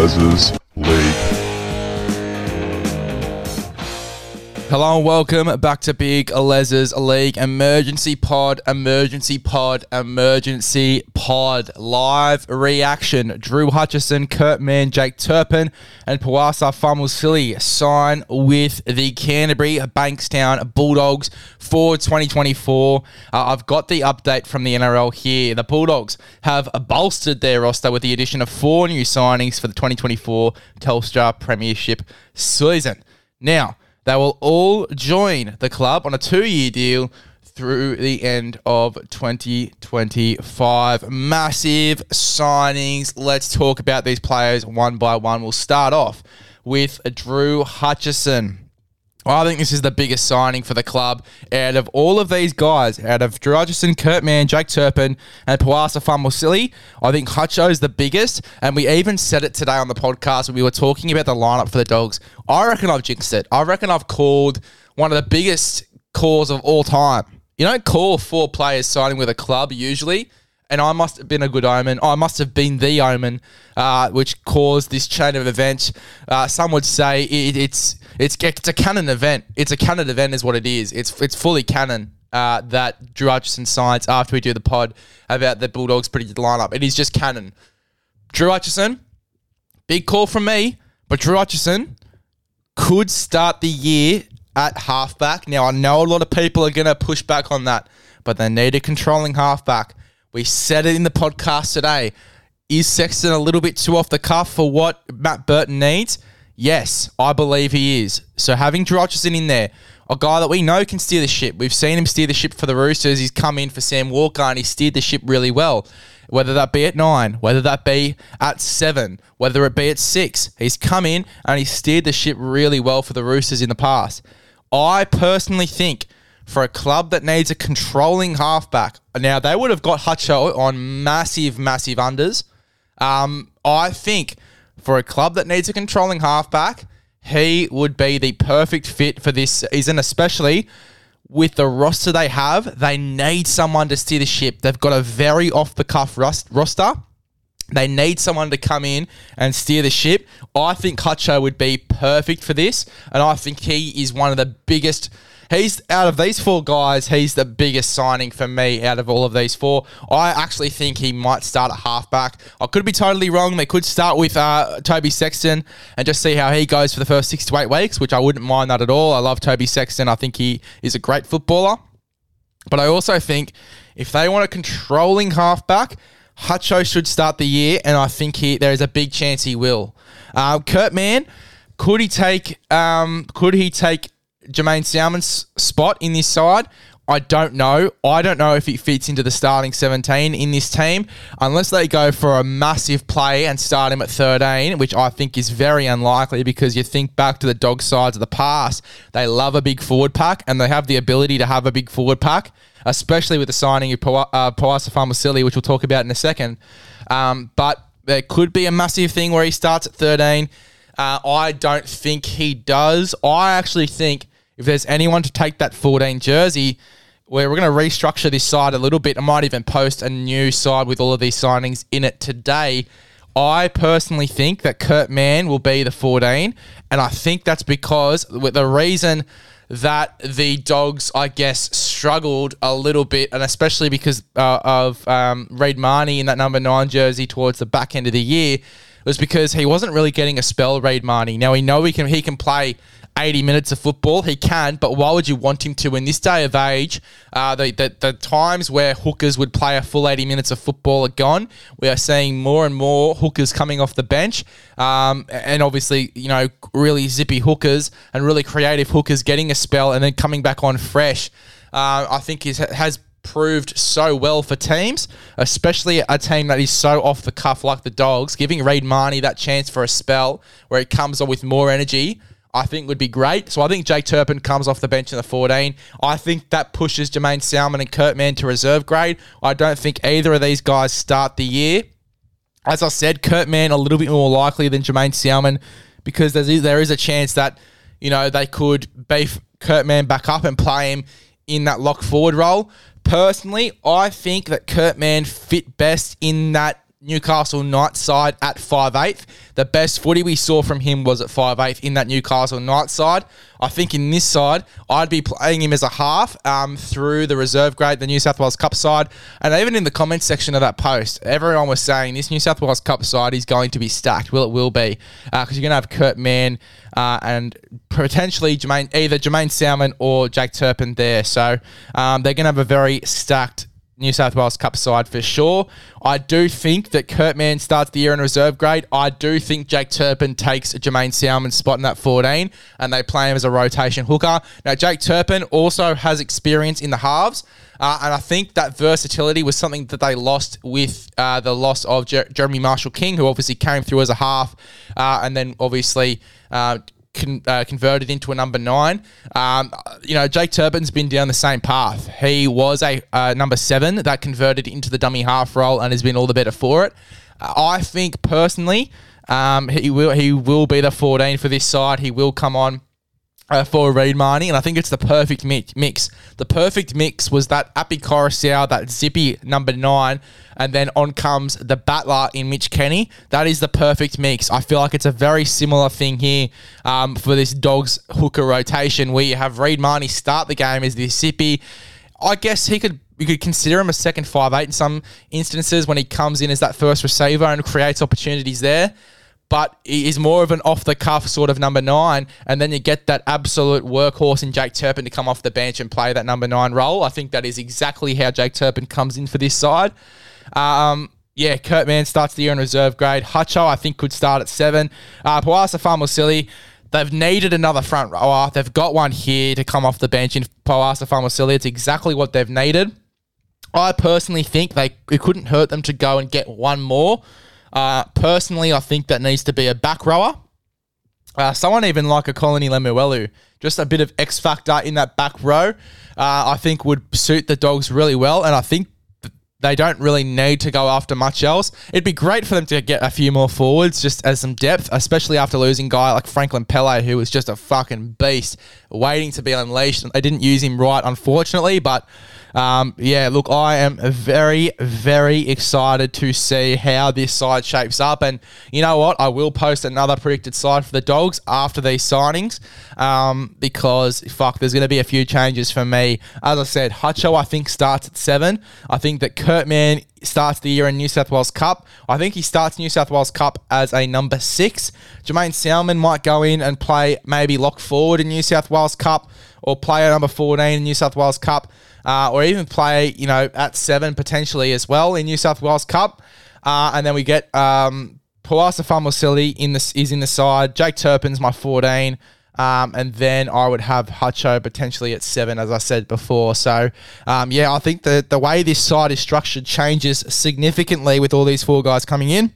Big Hello and welcome back to Big Les's League Emergency Pod, Emergency Pod, Emergency Pod. Live reaction. Drew Hutchison, Kurt Mann, Jake Turpin, and Poasa Faamausili sign with the Canterbury Bankstown Bulldogs for 2024. Uh, I've got the update from the NRL here. The Bulldogs have bolstered their roster with the addition of four new signings for the 2024 Telstra Premiership season. Now, they will all join the club on a two year deal through the end of 2025. Massive signings. Let's talk about these players one by one. We'll start off with Drew Hutchison. I think this is the biggest signing for the club out of all of these guys, out of Drew Kurt Mann, Jake Turpin, and Poasa Faamausili. I think Hutcho is the biggest, and we even said it today on the podcast when we were talking about the lineup for the Dogs. I reckon I've jinxed it. I reckon I've called one of the biggest calls of all time. You don't call four players signing with a club usually and I must have been a good omen. I must have been the omen, uh, which caused this chain of events. Uh, some would say it, it's it's it's a canon event. It's a canon event, is what it is. It's it's fully canon. Uh, that Drew Hutchison signs after we do the pod about the Bulldogs predicted lineup. It is just canon. Drew Hutchison, big call from me, but Drew Hutchison could start the year at halfback. Now I know a lot of people are going to push back on that, but they need a controlling halfback. We said it in the podcast today. Is Sexton a little bit too off the cuff for what Matt Burton needs? Yes, I believe he is. So having Drew Hutchison in there, a guy that we know can steer the ship. We've seen him steer the ship for the Roosters. He's come in for Sam Walker and he steered the ship really well. Whether that be at nine, whether that be at seven, whether it be at six, he's come in and he steered the ship really well for the Roosters in the past. I personally think for a club that needs a controlling halfback. Now they would have got Hutcho on massive, massive unders. Um, I think for a club that needs a controlling halfback, he would be the perfect fit for this season, especially with the roster they have. They need someone to steer the ship. They've got a very off the cuff roster. They need someone to come in and steer the ship. I think Hutcho would be perfect for this, and I think he is one of the biggest He's out of these four guys, he's the biggest signing for me out of all of these four. I actually think he might start at halfback. I could be totally wrong. They could start with uh, Toby Sexton and just see how he goes for the first six to eight weeks, which I wouldn't mind that at all. I love Toby Sexton. I think he is a great footballer. But I also think if they want a controlling halfback, Hutcho should start the year, and I think he there is a big chance he will. Uh, Kurt Mann, could he take? Um, could he take Jaeman Salmon's spot in this side. I don't know. I don't know if he fits into the starting 17 in this team unless they go for a massive play and start him at 13, which I think is very unlikely because you think back to the dog sides of the past. They love a big forward pack and they have the ability to have a big forward pack, especially with the signing of uh, Poasa Faamausili, which we'll talk about in a second. Um, but there could be a massive thing where he starts at 13. Uh, I don't think he does. I actually think if there's anyone to take that 14 jersey, where we're going to restructure this side a little bit. I might even post a new side with all of these signings in it today. I personally think that Kurt Mann will be the 14, and I think that's because the reason that the dogs, I guess, struggled a little bit, and especially because uh, of um, Reed Mahoney in that number nine jersey towards the back end of the year, was because he wasn't really getting a spell. Reed Mahoney. Now we know he can he can play 80 minutes of football. He can, but why would you want him to in this day of age? Uh, the, the, the times where hookers would play a full 80 minutes of football are gone. We are seeing more and more hookers coming off the bench. Um, and obviously, you know, really zippy hookers and really creative hookers getting a spell and then coming back on fresh. Uh, I think is, has proved so well for teams, especially a team that is so off the cuff like the Dogs, giving Reed Mahoney that chance for a spell where it comes on with more energy I think would be great. So I think Jake Turpin comes off the bench in the 14. I think that pushes Jaeman Salmon and Kurt Mann to reserve grade. I don't think either of these guys start the year. As I said, Kurt Mann a little bit more likely than Jaeman Salmon because there's, there is a chance that, you know, they could beef Kurt Mann back up and play him in that lock forward role. Personally, I think that Kurt Mann fit best in that Newcastle Knights side at 5'8". The best footy we saw from him was at 5'8", in that Newcastle Knights side. I think in this side, I'd be playing him as a half um, through the reserve grade, the New South Wales Cup side. And even in the comments section of that post, everyone was saying this New South Wales Cup side is going to be stacked. Well, it will be because uh, you're going to have Kurt Mann uh, and potentially Jaeman, either Jaeman Salmon or Jake Turpin there. So um, they're going to have a very stacked New South Wales Cup side for sure. I do think that Kurt Mann starts the year in reserve grade. I do think Jake Turpin takes Jaeman Salmon's spot in that 14 and they play him as a rotation hooker. Now, Jake Turpin also has experience in the halves. Uh, and I think that versatility was something that they lost with uh, the loss of Jer- Jeremy Marshall King, who obviously came through as a half uh, and then obviously uh, con- uh, converted into a number nine. Um, you know, Jake Turpin's been down the same path. He was a uh, number seven that converted into the dummy half role and has been all the better for it. I think personally, um, he will he will be the 14 for this side. He will come on uh, for Reed Mahoney, and I think it's the perfect mix. The perfect mix was that Api Koroisau, that zippy number nine, and then on comes the battler in Mitch Kenny. That is the perfect mix. I feel like it's a very similar thing here um, for this Dogs hooker rotation, where you have Reed Mahoney start the game as the zippy. I guess he could you could consider him a second five eight in some instances when he comes in as that first receiver and creates opportunities there but he is more of an off the cuff sort of number nine. And then you get that absolute workhorse in Jake Turpin to come off the bench and play that number nine role. I think that is exactly how Jake Turpin comes in for this side. Um, yeah, Kurt Mann starts the year in reserve grade. Hutcho, I think, could start at seven. Uh, Poasa Faamausili, they've needed another front rower. They've got one here to come off the bench in Poasa Faamausili. It's exactly what they've needed. I personally think they it couldn't hurt them to go and get one more. Uh, personally, I think that needs to be a back rower. Uh, someone even like a Koloni Lemuelu, just a bit of X factor in that back row, uh, I think would suit the dogs really well. And I think they don't really need to go after much else. It'd be great for them to get a few more forwards just as some depth, especially after losing guy like Franklin Pele, who was just a fucking beast waiting to be unleashed. They didn't use him right, unfortunately, but um, yeah, look, I am very, very excited to see how this side shapes up. And you know what? I will post another predicted side for the Dogs after these signings um, because, fuck, there's going to be a few changes for me. As I said, Hutcho, I think, starts at seven. I think that Kurt Mann starts the year in New South Wales Cup. I think he starts New South Wales Cup as a number six. Jaeman Salmon might go in and play maybe lock forward in New South Wales Cup or player number 14 in New South Wales Cup uh, or even play, you know, at seven potentially as well in New South Wales Cup. Uh, and then we get um, Poasa Faamausili in this is in the side. Jake Turpin's my 14. Um, and then I would have Hutcho potentially at seven, as I said before. So, um, yeah, I think the, the way this side is structured changes significantly with all these four guys coming in.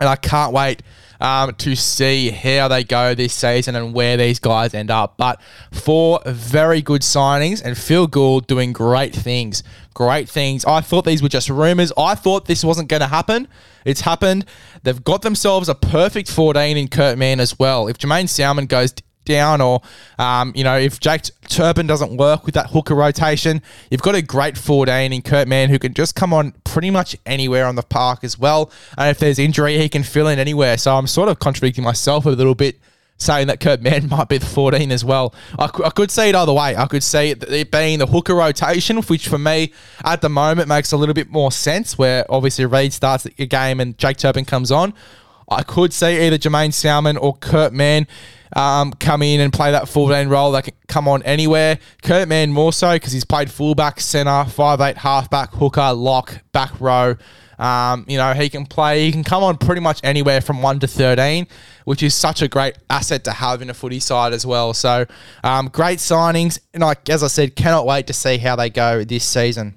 And I can't wait um, to see how they go this season and where these guys end up. But four very good signings and Phil Gould doing great things. Great things. I thought these were just rumors. I thought this wasn't going to happen. It's happened. They've got themselves a perfect 14 in Kurt Mann as well. If Jaeman Salmon goes down, or um, you know, if Jake Turpin doesn't work with that hooker rotation, you've got a great 14 in Kurt Mann who can just come on pretty much anywhere on the park as well. And if there's injury, he can fill in anywhere. So I'm sort of contradicting myself a little bit. Saying that Kurt Mann might be the 14 as well. I, could see it either way. I could see it, it being the hooker rotation, which for me at the moment makes a little bit more sense, where obviously Reed starts the game and Jake Turpin comes on. I could see either Jaeman Salmon or Kurt Mann um, come in and play that 14 role. They can come on anywhere. Kurt Mann more so because he's played fullback, centre, five eight, halfback, hooker, lock, back row. Um, you know, he can play, he can come on pretty much anywhere from 1 to 13, which is such a great asset to have in a footy side as well. So, um, great signings. And like, as I said, cannot wait to see how they go this season.